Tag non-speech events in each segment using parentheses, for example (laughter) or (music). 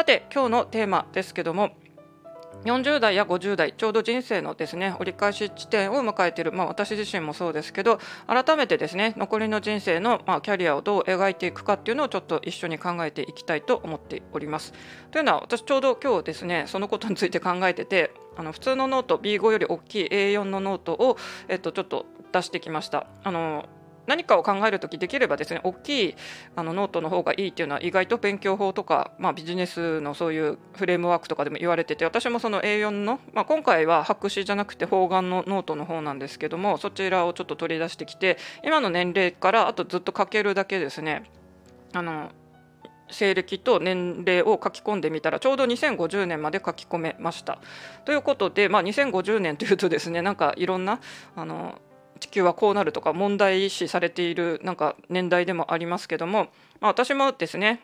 さて今日のテーマですけども40代や50代ちょうど人生のですね折り返し地点を迎えている、まあ、私自身もそうですけど改めてですね残りの人生の、まあ、キャリアをどう描いていくかっていうのをちょっと一緒に考えていきたいと思っております。というのは私ちょうど今日ですねそのことについて考えててあの普通のノート B5 より大きい A4 のノートを、えっと、ちょっと出してきました。あの何かを考えるときできればですね大きいあのノートの方がいいっていうのは意外と勉強法とか、まあ、ビジネスのそういうフレームワークとかでも言われてて私もその A4 の、まあ、今回は白紙じゃなくて方眼のノートの方なんですけどもそちらをちょっと取り出してきて今の年齢からあとずっと書けるだけですねあの西暦と年齢を書き込んでみたらちょうど2050年まで書き込めました。ということで、まあ、2050年というとですねなんかいろんなあの地球はこうなるとか問題視されているなんか年代でもありますけども、まあ、私もですね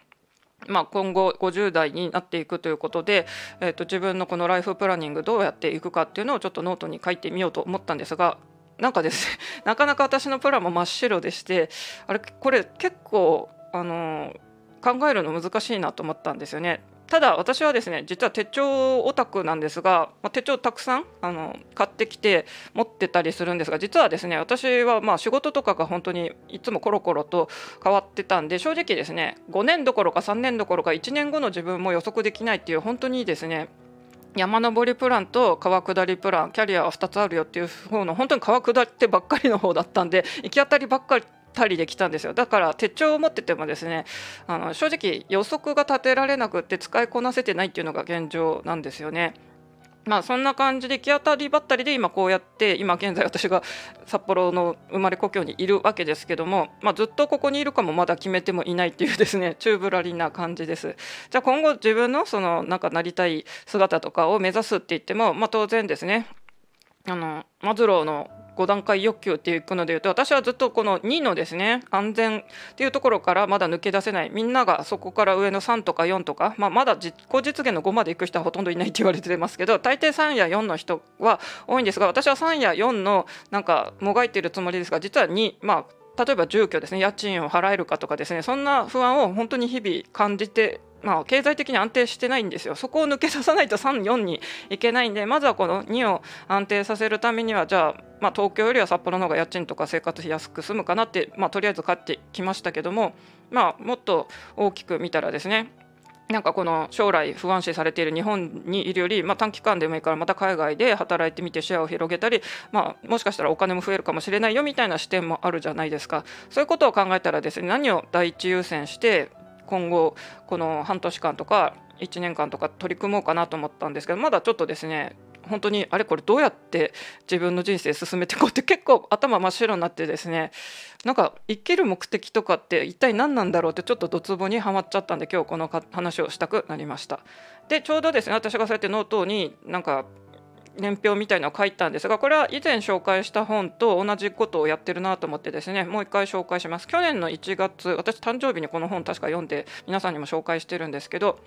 まあ、今後50代になっていくということで、えー、と自分のこのライフプランニングどうやっていくかっていうのをちょっとノートに書いてみようと思ったんですがなんかですね (laughs) なかなか私のプランも真っ白でしてあれこれ結構あの考えるの難しいなと思ったんですよね。ただ私はですね実は手帳オタクなんですが、まあ、手帳たくさんあの買ってきて持ってたりするんですが実はですね私はまあ仕事とかが本当にいつもコロコロと変わってたんで正直ですね5年どころか3年どころか1年後の自分も予測できないっていう本当にですね山登りプランと川下りプランキャリアは2つあるよっていう方の本当に川下ってばっかりの方だったんで行き当たりばっかりたりできたんですよだから手帳を持っててもですねあの正直予測が立てられなくって使いこなせてないっていうのが現状なんですよね。まあそんな感じで行き当たりばったりで今こうやって今現在私が札幌の生まれ故郷にいるわけですけども、まあ、ずっとここにいるかもまだ決めてもいないっていうですね (laughs) 宙ぶらりな感じですじゃあ今後自分のそのなんかなりたい姿とかを目指すって言っても、まあ、当然ですねあのマズローの5段階欲求っていうのでいうと私はずっとこの2のですね安全っていうところからまだ抜け出せないみんながそこから上の3とか4とか、まあ、まだ実行実現の5まで行く人はほとんどいないって言われてますけど大抵3や4の人は多いんですが私は3や4のなんかもがいてるつもりですが実は2まあ例えば住居ですね家賃を払えるかとかですねそんな不安を本当に日々感じてまあ、経済的に安定してないんですよ、そこを抜け出さないと3、4にいけないんで、まずはこの2を安定させるためには、じゃあ、まあ、東京よりは札幌の方が家賃とか生活費安く済むかなって、まあ、とりあえず買ってきましたけども、まあ、もっと大きく見たらですね、なんかこの将来不安視されている日本にいるより、まあ、短期間でもいいからまた海外で働いてみてシェアを広げたり、まあ、もしかしたらお金も増えるかもしれないよみたいな視点もあるじゃないですか。そういうことを考えたらですね何を第一優先して今後この半年間とか1年間とか取り組もうかなと思ったんですけどまだちょっとですね本当にあれこれどうやって自分の人生進めていこうって結構頭真っ白になってですねなんか生きる目的とかって一体何なんだろうってちょっとドツボにはまっちゃったんで今日この話をしたくなりました。でちょうどですね私がそうやってノートになんか年表みたいなのを書いたんですがこれは以前紹介した本と同じことをやってるなと思ってですねもう一回紹介します。去年の1月私誕生日にこの本確か読んで皆さんにも紹介してるんですけど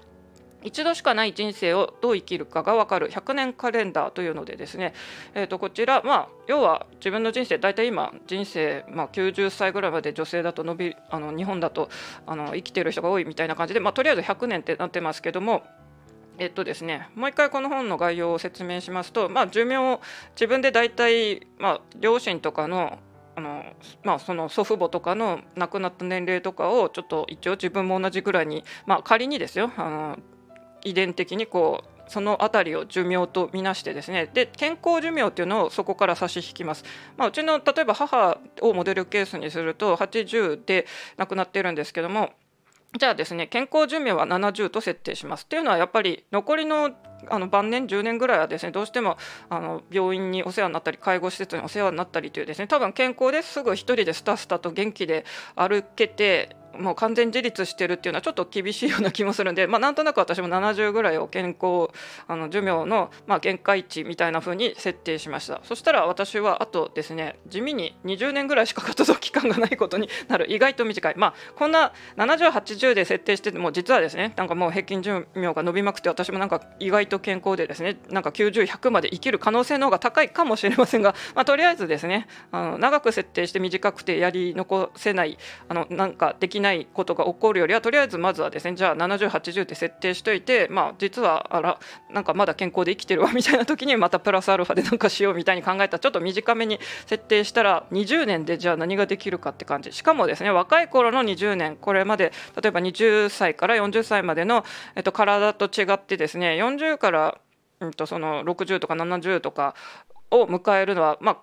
一度しかない人生をどう生きるかが分かる100年カレンダーというのでですね、えー、とこちら、まあ、要は自分の人生大体今人生、まあ、90歳ぐらいまで女性だと伸びあの日本だとあの生きてる人が多いみたいな感じで、まあ、とりあえず100年ってなってますけどもえっとですね、もう一回この本の概要を説明しますと、まあ、寿命を自分で大体、まあ、両親とかのあの、まあ、その祖父母とかの亡くなった年齢とかをちょっと一応自分も同じぐらいに、まあ、仮にですよあの遺伝的にこうその辺りを寿命とみなしてですねで健康寿命っていうのをそこから差し引きます、まあ、うちの例えば母をモデルケースにすると80で亡くなってるんですけどもじゃあですね健康寿命は70と設定します。っていうのはやっぱり残りのあの晩年10年ぐらいはですねどうしてもあの病院にお世話になったり介護施設にお世話になったりというですね多分健康ですぐ1人でスタスタと元気で歩けてもう完全自立してるっていうのはちょっと厳しいような気もするんで、まあ、なんとなく私も70ぐらいを健康あの寿命のまあ限界値みたいな風に設定しました。そしたら私はあとですね地味に20年ぐらいしか活動期間がないことになる。意外と短い。まあこんな7080で設定してても実はですねなんかもう平均寿命が伸びまくって私もなんか意外と健康でですねなんか90100まで生きる可能性の方が高いかもしれませんが、まあ、とりあえずですねあの長く設定して短くてやり残せないあのなんかでききないことが起こるよりはとりあえずまずはですねじゃあ7080って設定しといてまあ実はあらなんかまだ健康で生きてるわ (laughs) みたいな時にまたプラスアルファでなんかしようみたいに考えたらちょっと短めに設定したら20年でじゃあ何ができるかって感じ。しかもですね若い頃の20年これまで例えば20歳から40歳までの、えっと、体と違ってですね40から、うんと、その60とか70とかを迎えるのは、まあ、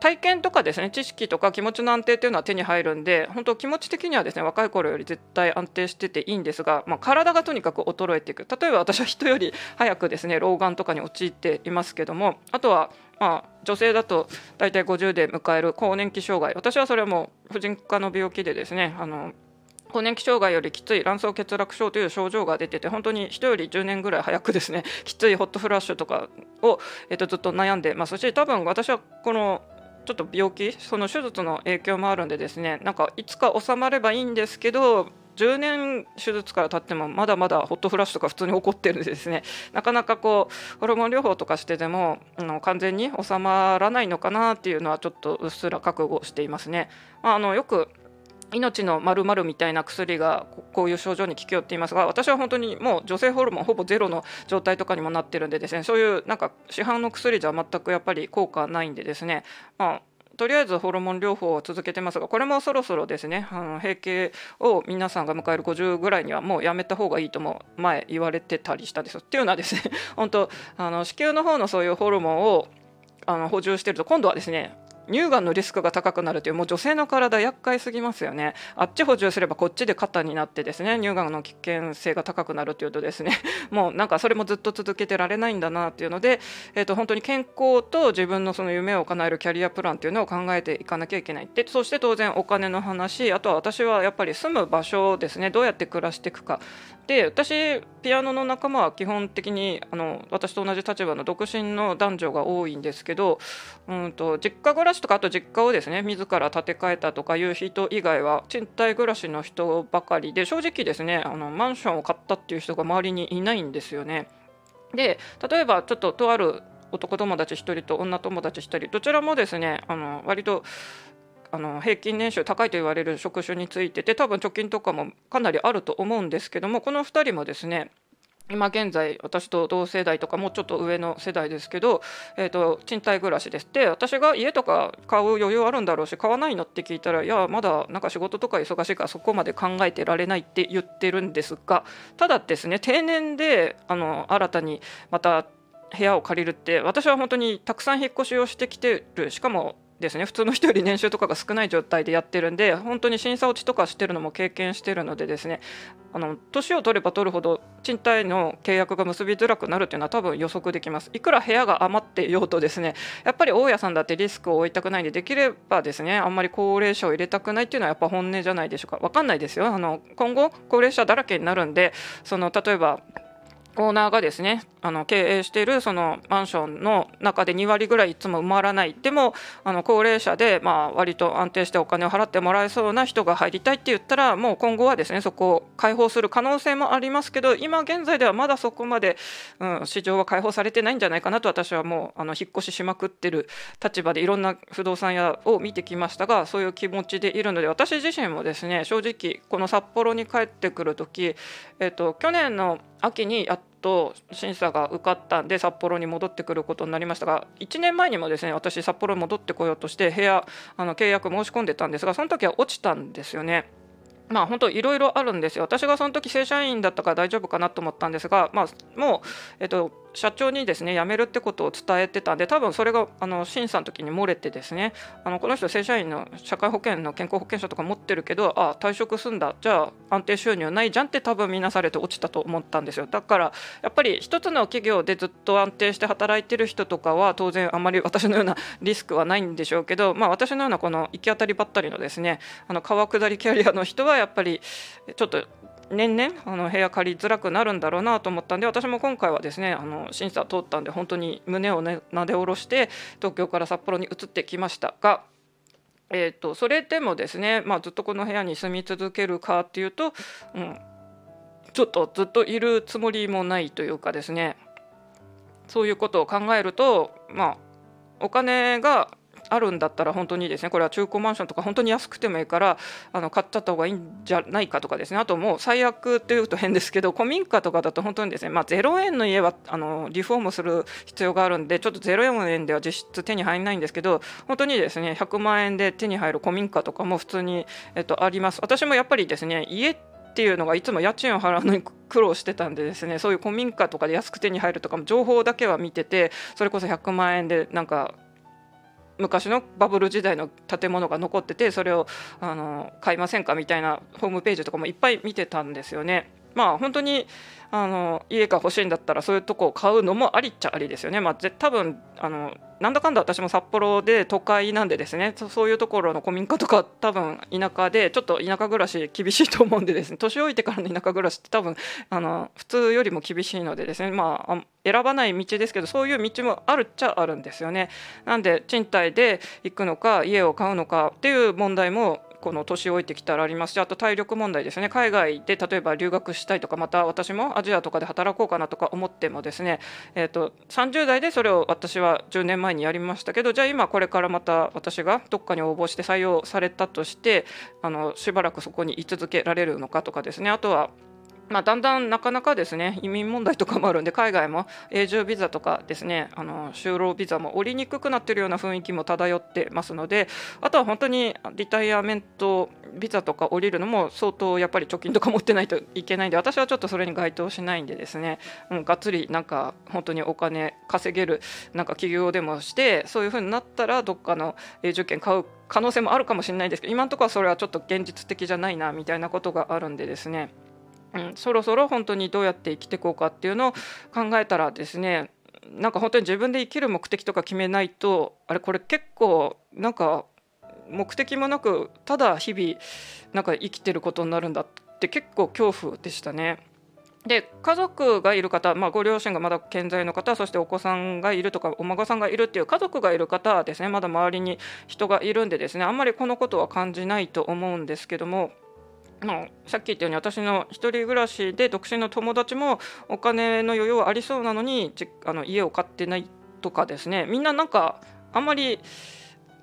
体験とかですね知識とか気持ちの安定っていうのは手に入るんで本当気持ち的にはですね若い頃より絶対安定してていいんですが、まあ、体がとにかく衰えていく。例えば私は人より早くですね老眼とかに陥っていますけどもあとはまあ、女性だと大体50で迎える更年期障害。私はそれはもう婦人科の病気でですねあの更年期障害よりきつい卵巣欠落症という症状が出てて本当に人より10年ぐらい早くですねきついホットフラッシュとかを、えっとずっと悩んでますし多分私はこのちょっと病気その手術の影響もあるんでですねなんかいつか収まればいいんですけど10年手術から経ってもまだまだホットフラッシュとか普通に起こってるんでですね (laughs) なかなかこうホルモン療法とかしてでもあの完全に収まらないのかなっていうのはちょっとうっすら覚悟していますね。まあ、あのよく命のまるみたいな薬がこういう症状に効くよっていますが私は本当にもう女性ホルモンほぼゼロの状態とかにもなってるんでですねそういうなんか市販の薬じゃ全くやっぱり効果ないんでですねまあとりあえずホルモン療法を続けてますがこれもそろそろですねあの閉経を皆さんが迎える50ぐらいにはもうやめた方がいいとも前言われてたりしたんです。っていうのはですね (laughs) 本当あの子宮の方のそういうホルモンをあの補充してると今度はですね乳がんのリスクが高くなるというもう女性の体厄介すぎますよね。あっち補充すればこっちで肩になってですね乳がんの危険性が高くなるというとですね (laughs) もうなんかそれもずっと続けてられないんだなっていうので、えー、と本当に健康と自分のその夢を叶えるキャリアプランっていうのを考えていかなきゃいけないでそして当然お金の話あとは私はやっぱり住む場所ですねどうやって暮らしていくか。で私ピアノの仲間は基本的にあの私と同じ立場の独身の男女が多いんですけど、うんと、実家暮らしとかあと実家をですね自ら建て替えたとかいう人以外は賃貸暮らしの人ばかりで正直ですねあのマンションを買ったっていう人が周りにいないんですよね。で例えばちょっととある男友達1人と女友達1人どちらもですねあの割とあの平均年収高いと言われる職種についてて多分貯金とかもかなりあると思うんですけどもこの2人もですね今現在私と同世代とかもうちょっと上の世代ですけど、えーと、賃貸暮らしです。で私が家とか買う余裕あるんだろうし買わないのって聞いたらいやまだなんか仕事とか忙しいからそこまで考えてられないって言ってるんですがただですね定年であの新たにまた部屋を借りるって私は本当にたくさん引っ越しをしてきてる。しかもですね。(laughs) 普通の人より年収とかが少ない状態でやってるんで本当に審査落ちとかしてるのも経験してるのでですね。あの年を取れば取るほど賃貸の契約が結びづらくなるっていうのは多分予測できます。いくら部屋が余っていようとですねやっぱり大家さんだってリスクを負いたくないんでできればですねあんまり高齢者を入れたくないっていうのはやっぱ本音じゃないでしょうか。分かんないですよ。あの今後高齢者だらけになるんでその例えばオーナーがですねあの経営しているそのマンションの中で2割ぐらいいつも埋まらない。でもあの高齢者でまあ割と安定してお金を払ってもらえそうな人が入りたいって言ったらもう今後はですねそこを開放する可能性もありますけど今現在ではまだそこまで、うん、市場は開放されてないんじゃないかなと私はもうあの引っ越ししまくってる立場でいろんな不動産屋を見てきましたがそういう気持ちでいるので私自身もですね正直この札幌に帰ってくる時、えーと去年の秋にやっと審査が受かったんで札幌に戻ってくることになりましたが1年前にもですね私札幌に戻ってこようとして部屋あの契約申し込んでたんですがその時は落ちたんですよね。まあ本当いろいろあるんですよ。私がその時正社員だったから大丈夫かなと思ったんですが、まあ、もう、えっと、社長にですね辞めるってことを伝えてたんで多分それがあの審査の時に漏れてですねあのこの人正社員の社会保険の健康保険証とか持ってるけどあ退職すんだ。じゃあ安定収入ないじゃんって多分見なされて落ちたと思ったんですよ。だからやっぱり一つの企業でずっと安定して働いてる人とかは当然あまり私のようなリスクはないんでしょうけど、まあ、私のようなこの行き当たりばったりのですねあの川下りキャリアの人はやっぱりちょっと年々あの部屋借りづらくなるんだろうなと思ったんで私も今回はですねあの審査通ったんで本当に胸を、ね、なで下ろして東京から札幌に移ってきましたが。えーと、それでもですね、まあ、ずっとこの部屋に住み続けるかっていうと、うん、ちょっとずっといるつもりもないというかですねそういうことを考えると、まあ、お金があるんだったら本当にですねこれは中古マンションとか本当に安くてもいいからあの買っちゃった方がいいんじゃないかとかですね。あともう最悪っていうと変ですけど古民家とかだと本当にですね、まあ、0円の家はあのリフォームする必要があるんでちょっと0円では実質手に入らないんですけど本当にですね100万円で手に入る古民家とかも普通に、えっと、あります。私もやっぱりですね家っていうのがいつも家賃を払うのに (laughs) 苦労してたんでですねそういう古民家とかで安く手に入るとかも情報だけは見ててそれこそ100万円でなんか昔のバブル時代の建物が残っててそれをあの買いませんかみたいなホームページとかもいっぱい見てたんですよね。まあ本当にあの家が欲しいんだったらそういうとこを買うのもありっちゃありですよね。まあ、多分あのなんだかんだ私も札幌で都会なんでですねそういうところの古民家とか多分田舎でちょっと田舎暮らし厳しいと思うんでですね (laughs) 年老いてからの田舎暮らしって多分あの普通よりも厳しいのでですねまあ選ばない道ですけどそういう道もあるっちゃあるんですよね。なんで賃貸で行くのか家を買うのかっていう問題もこの年老いてきたらありますしあと体力問題ですね。海外で例えば留学したいとかまた私もアジアとかで働こうかなとか思ってもですね、えーと、30代でそれを私は10年前にやりましたけどじゃあ今これからまた私がどっかに応募して採用されたとしてあのしばらくそこに居続けられるのかとかですね。あとはまあ、だんだんなかなかですね移民問題とかもあるんで海外も永住ビザとかですねあの就労ビザも降りにくくなっているような雰囲気も漂ってますのであとは本当にリタイアメントビザとか降りるのも相当やっぱり貯金とか持ってないといけないんで私はちょっとそれに該当しないんでですね、うん、がっつりなんか本当にお金稼げるなんか企業でもしてそういうふうになったらどっかの永住権買う可能性もあるかもしれないですけど今のところはそれはちょっと現実的じゃないなみたいなことがあるんでですね。うん、そろそろ本当にどうやって生きていこうかっていうのを考えたらですねなんか本当に自分で生きる目的とか決めないとあれこれ結構なんか目的もなくただ日々なんか生きてることになるんだって結構恐怖でしたね。で家族がいる方、まあ、ご両親がまだ健在の方そしてお子さんがいるとかお孫さんがいるっていう家族がいる方はですねまだ周りに人がいるんでですねあんまりこのことは感じないと思うんですけどもまあ、さっき言ったように私の1人暮らしで独身の友達もお金の余裕はありそうなのにあの家を買ってないとかですね。みんななんかあんまり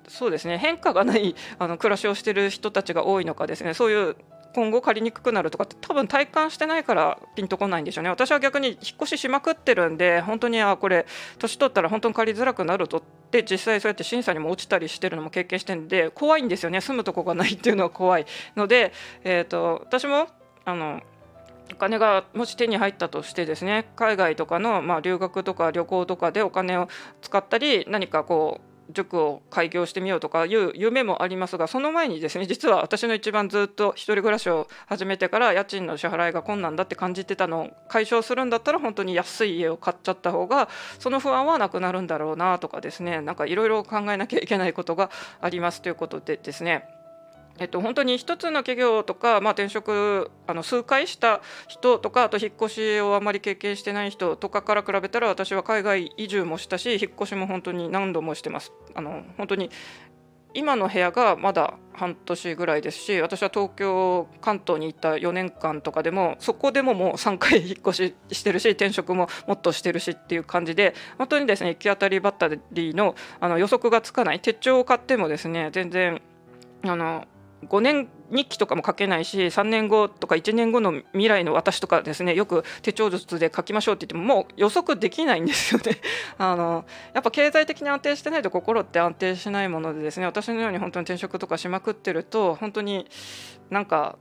そうですね変化がないあの暮らしをしてる人たちが多いのかですね。そういう今後借りにくくなるとかって多分体感してないからピンとこないんでしょうね。私は逆に引っ越ししまくってるんで本当にあこれ年取ったら本当に借りづらくなるとって実際そうやって審査にも落ちたりしてるのも経験してるんで怖いんですよね。住むとこがないっていうのは怖いので、えーと、私もあのお金がもし手に入ったとしてですね海外とかの、まあ、留学とか旅行とかでお金を使ったり何かこう塾を開業してみようとかいう夢もありますがその前にですね実は私の一番ずっと一人暮らしを始めてから家賃の支払いが困難だって感じてたのを解消するんだったら本当に安い家を買っちゃった方がその不安はなくなるんだろうなとかですねなんかいろいろ考えなきゃいけないことがありますということでですねえっと、本当に一つの企業とか、まあ、転職あの数回した人とかあと引っ越しをあまり経験してない人とかから比べたら私は海外移住もしたし引っ越しも本当に何度もしてます。あの本当に今の部屋がまだ半年ぐらいですし私は東京関東に行った4年間とかでもそこでももう3回引っ越ししてるし転職ももっとしてるしっていう感じで本当にですね行き当たりばったりのあの予測がつかない手帳を買ってもですね全然あの5年日記とかも書けないし3年後とか1年後の未来の私とかですねよく手帳術で書きましょうって言ってももう予測できないんですよね (laughs) あのやっぱ経済的に安定してないと心って安定しないものでですね私のように本当に転職とかしまくってると本当になんか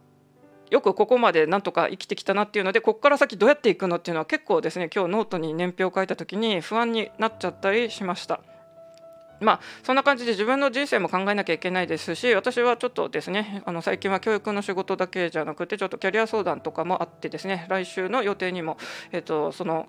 よくここまでなんとか生きてきたなっていうのでここから先どうやっていくのっていうのは結構ですね今日ノートに年表を書いた時に不安になっちゃったりしました。まあ、そんな感じで自分の人生も考えなきゃいけないですし私はちょっとですねあの最近は教育の仕事だけじゃなくてちょっとキャリア相談とかもあってですね来週の予定にも、えーとその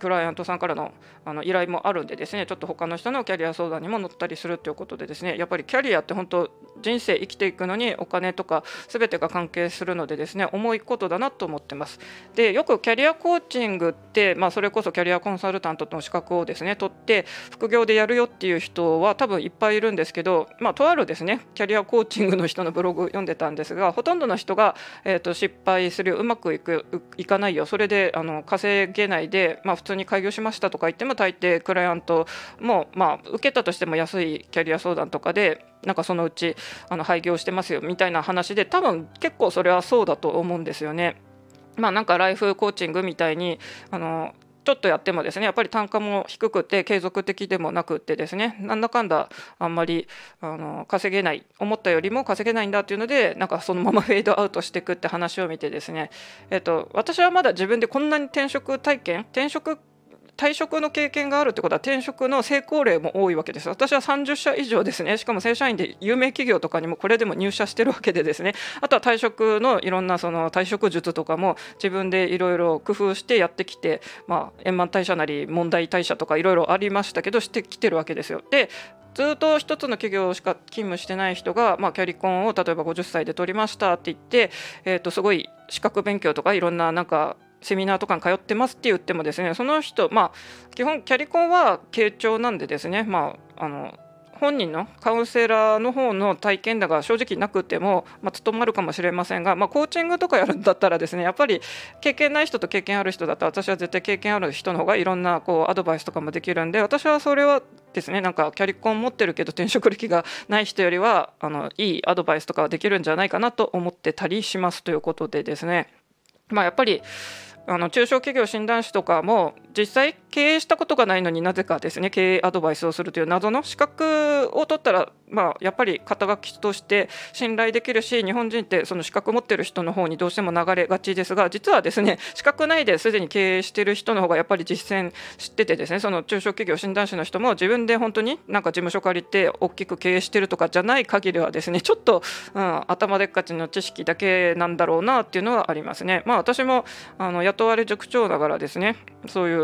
クライアントさんからのあの依頼もあるんでですねちょっと他の人のキャリア相談にも乗ったりするということでですねやっぱりキャリアって本当人生生きていくのにお金とか全てが関係するのでですね重いことだなと思ってます。でよくキャリアコーチングって、まあ、それこそキャリアコンサルタントの資格をですね取って副業でやるよっていう人は多分いっぱいいるんですけど、まあ、とあるですねキャリアコーチングの人のブログ読んでたんですがほとんどの人が、えーと、失敗するうまくいくいかないよそれであの稼げないで、まあ、普通に開業しましたとか言っても大抵クライアントも、まあ、受けたとしても安いキャリア相談とかでなんかそのうちあの廃業してますよみたいな話で多分結構それはそうだと思うんですよね。まあ、なんかライフコーチングみたいにあのちょっとやってもですねやっぱり単価も低くて継続的でもなくってですねなんだかんだあんまりあの稼げない思ったよりも稼げないんだっていうのでなんかそのままフェードアウトしていくって話を見てですね、えっと、私はまだ自分でこんなに転職体験転職退職の経験があるってことは転職の成功例も多いわけです。私は30社以上ですね。しかも正社員で有名企業とかにもこれでも入社してるわけでですね。あとは退職のいろんなその退職術とかも自分でいろいろ工夫してやってきて、まあ、円満退社なり問題退社とかいろいろありましたけどしてきてるわけですよ。でずっと1つの企業しか勤務してない人が、まあ、キャリコンを例えば50歳で取りましたって言って、えー、とすごい資格勉強とかいろんななんかセミナーとかに通ってますって言ってもですねその人まあ基本キャリコンは傾聴なんでですねまああの本人のカウンセラーの方の体験談が正直なくても、まあ、務まるかもしれませんが、まあ、コーチングとかやるんだったらですねやっぱり経験ない人と経験ある人だったら私は絶対経験ある人の方がいろんなこうアドバイスとかもできるんで私はそれはですねなんかキャリコン持ってるけど転職歴がない人よりはあのいいアドバイスとかできるんじゃないかなと思ってたりしますということでですね。まあやっぱりあの中小企業診断士とかも実際経営したことがないのになぜかですね経営アドバイスをするという謎の資格を取ったら、まあ、やっぱり肩書きとして信頼できるし日本人ってその資格持ってる人の方にどうしても流れがちですが実はですね資格ないですでに経営してる人の方がやっぱり実践知っててですねその中小企業診断士の人も自分で本当になんか事務所借りて大きく経営してるとかじゃない限りはですねちょっと、うん、頭でっかちの知識だけなんだろうなっていうのはありますね。まあ、私もあの雇われ塾長だからですねそういう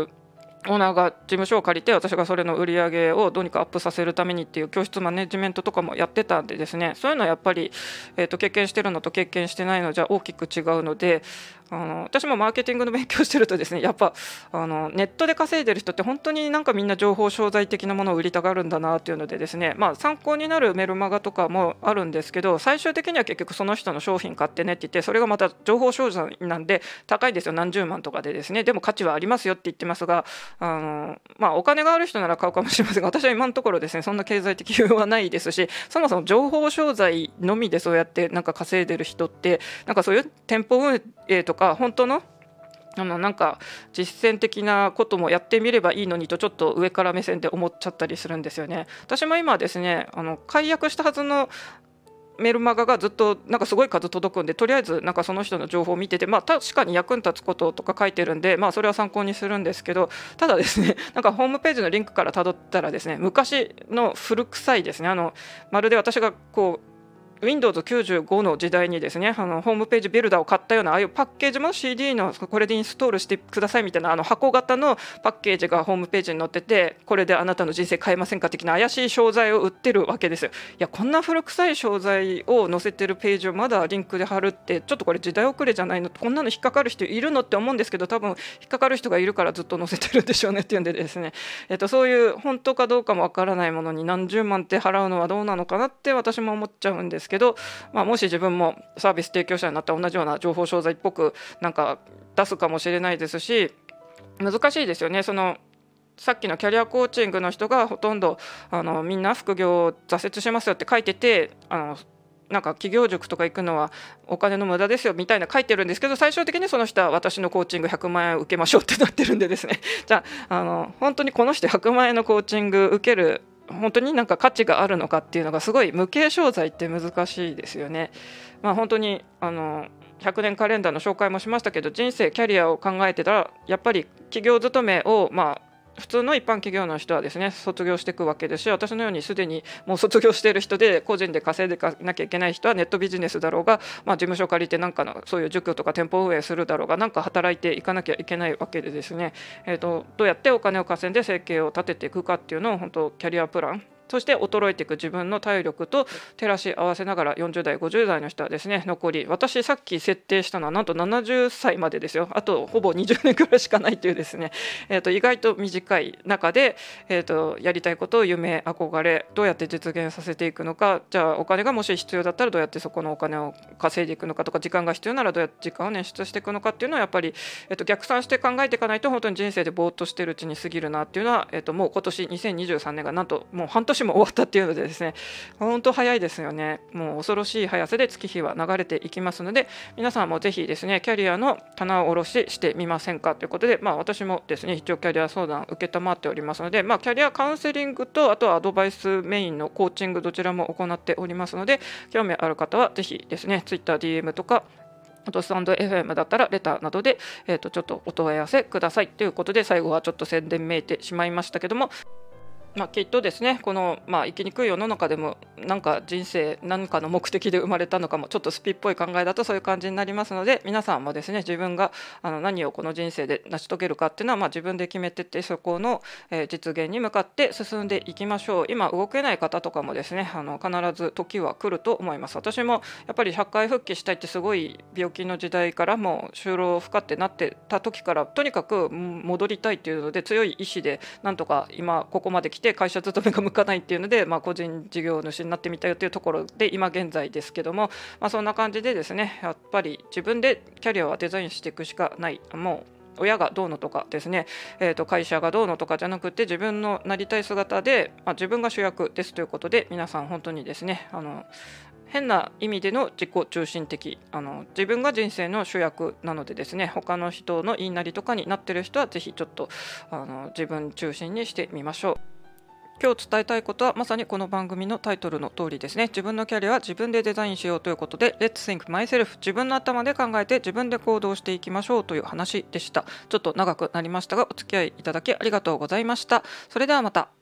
オーナーが事務所を借りて私がそれの売り上げをどうにかアップさせるためにっていう教室マネジメントとかもやってたんでですねそういうのはやっぱり、えー、と経験してるのと経験してないのじゃ大きく違うのであの私もマーケティングの勉強してるとですね (laughs) やっぱあのネットで稼いでる人って本当になんかみんな情報商材的なものを売りたがるんだなっていうのでですね、まあ、参考になるメルマガとかもあるんですけど最終的には結局その人の商品買ってねって言ってそれがまた情報商材なんで高いですよ。何十万とかでですね。でも価値はありますよって言ってますがあの、まあ、お金がある人なら買うかもしれませんが私は今のところですねそんな経済的余裕はないですしそもそも情報商材のみでそうやってなんか稼いでる人ってなんかそういう店舗運営とか本当の？あのなんか実践的なこともやってみればいいのにとちょっと上から目線で思っちゃったりするんですよね。私も今ですねあの解約したはずのメルマガがずっとなんかすごい数届くんでとりあえずなんかその人の情報を見ててまあ確かに役に立つこととか書いてるんでまあそれは参考にするんですけどただですね (laughs) なんかホームページのリンクからたどったらですね昔の古臭いですねあのまるで私がこう Windows95 の時代にですねあのホームページビルダーを買ったようなああいうパッケージも CD のこれでインストールしてくださいみたいなあの箱型のパッケージがホームページに載っててこれであなたの人生変えませんか的な怪しい商材を売ってるわけです。いやこんな古臭い商材を載せてるページをまだリンクで貼るってちょっとこれ時代遅れじゃないのこんなの引っかかる人いるのって思うんですけど多分引っかかる人がいるからずっと載せてるんでしょうねっていうんでですね、えっと、そういう本当かどうかもわからないものに何十万って払うのはどうなのかなって私も思っちゃうんですけど、けどまあ、もし自分もサービス提供者になったら同じような情報商材っぽくなんか出すかもしれないですし難しいですよね。そのさっきのキャリアコーチングの人がほとんどあのみんな副業を挫折しますよって書いててあのなんか企業塾とか行くのはお金の無駄ですよみたいな書いてるんですけど最終的にその人は私のコーチング100万円受けましょうってなってるんでですね。じゃああの本当にこの人100万円のコーチング受ける本当になんか価値があるのかっていうのがすごい無形商材って難しいですよね。まあ、本当にあの100年カレンダーの紹介もしましたけど人生キャリアを考えてたらやっぱり企業勤めをまあ普通の一般企業の人はですね卒業していくわけですし私のようにすでにもう卒業している人で個人で稼いでいかなきゃいけない人はネットビジネスだろうが、まあ、事務所借りてなんかのそういう塾とか店舗運営するだろうがなんか働いていかなきゃいけないわけでですね、えーと、どうやってお金を稼いで生計を立てていくかっていうのを本当キャリアプランそして衰えていく自分の体力と照らし合わせながら40代50代の人はですね残り私さっき設定したのはなんと70歳までですよ。あとほぼ20年くらいしかないというですね、えー、と意外と短い中で、えー、とやりたいことを夢憧れどうやって実現させていくのかじゃあお金がもし必要だったらどうやってそこのお金を稼いでいくのかとか時間が必要ならどうやって時間を捻出していくのかっていうのはやっぱり、えー、と逆算して考えていかないと本当に人生でぼーっとしてるうちに過ぎるなっていうのは、えー、ともう今年2023年がなんともう半年も終わったっていうのでですね本当早いですよね。もう恐ろしい速さで月日は流れていきますので皆さんもぜひですねキャリアの棚卸ししてみませんかということで、まあ、私もですね一応キャリア相談受けっておりますので、まあ、キャリアカウンセリングとあとはアドバイスメインのコーチングどちらも行っておりますので興味ある方はぜひですね TwitterDM とかあとスタンド FM だったらレターなどで、えー、とちょっとお問い合わせくださいということで最後はちょっと宣伝めいてしまいましたけどもまあ、きっとですねこの、まあ、生きにくい世の中でもなんか人生何かの目的で生まれたのかもちょっとスピっぽい考えだとそういう感じになりますので皆さんもですね自分があの何をこの人生で成し遂げるかっていうのは、まあ、自分で決めてってそこの、えー、実現に向かって進んでいきましょう。今動けない方とかもですねあの必ず時は来ると思います。私もやっぱり社会復帰したいってすごい病気の時代からもう就労不可ってなってた時からとにかく戻りたいっていうので強い意志でなんとか今ここまで来て会社勤めが向かないっていうので、まあ、個人事業主になってみたよというところで今現在ですけども、まあ、そんな感じでですねやっぱり自分でキャリアはデザインしていくしかないもう親がどうのとかですね、えー、と会社がどうのとかじゃなくて自分のなりたい姿で、まあ、自分が主役ですということで皆さん本当にですねあの変な意味での自己中心的あの自分が人生の主役なのでですね他の人の言いなりとかになってる人は是非ちょっとあの自分中心にしてみましょう。今日伝えたいことはまさにこの番組のタイトルの通りですね。自分のキャリアは自分でデザインしようということで Let's think myself 自分の頭で考えて自分で行動していきましょうという話でした。ちょっと長くなりましたがお付き合いいただきありがとうございました。それではまた。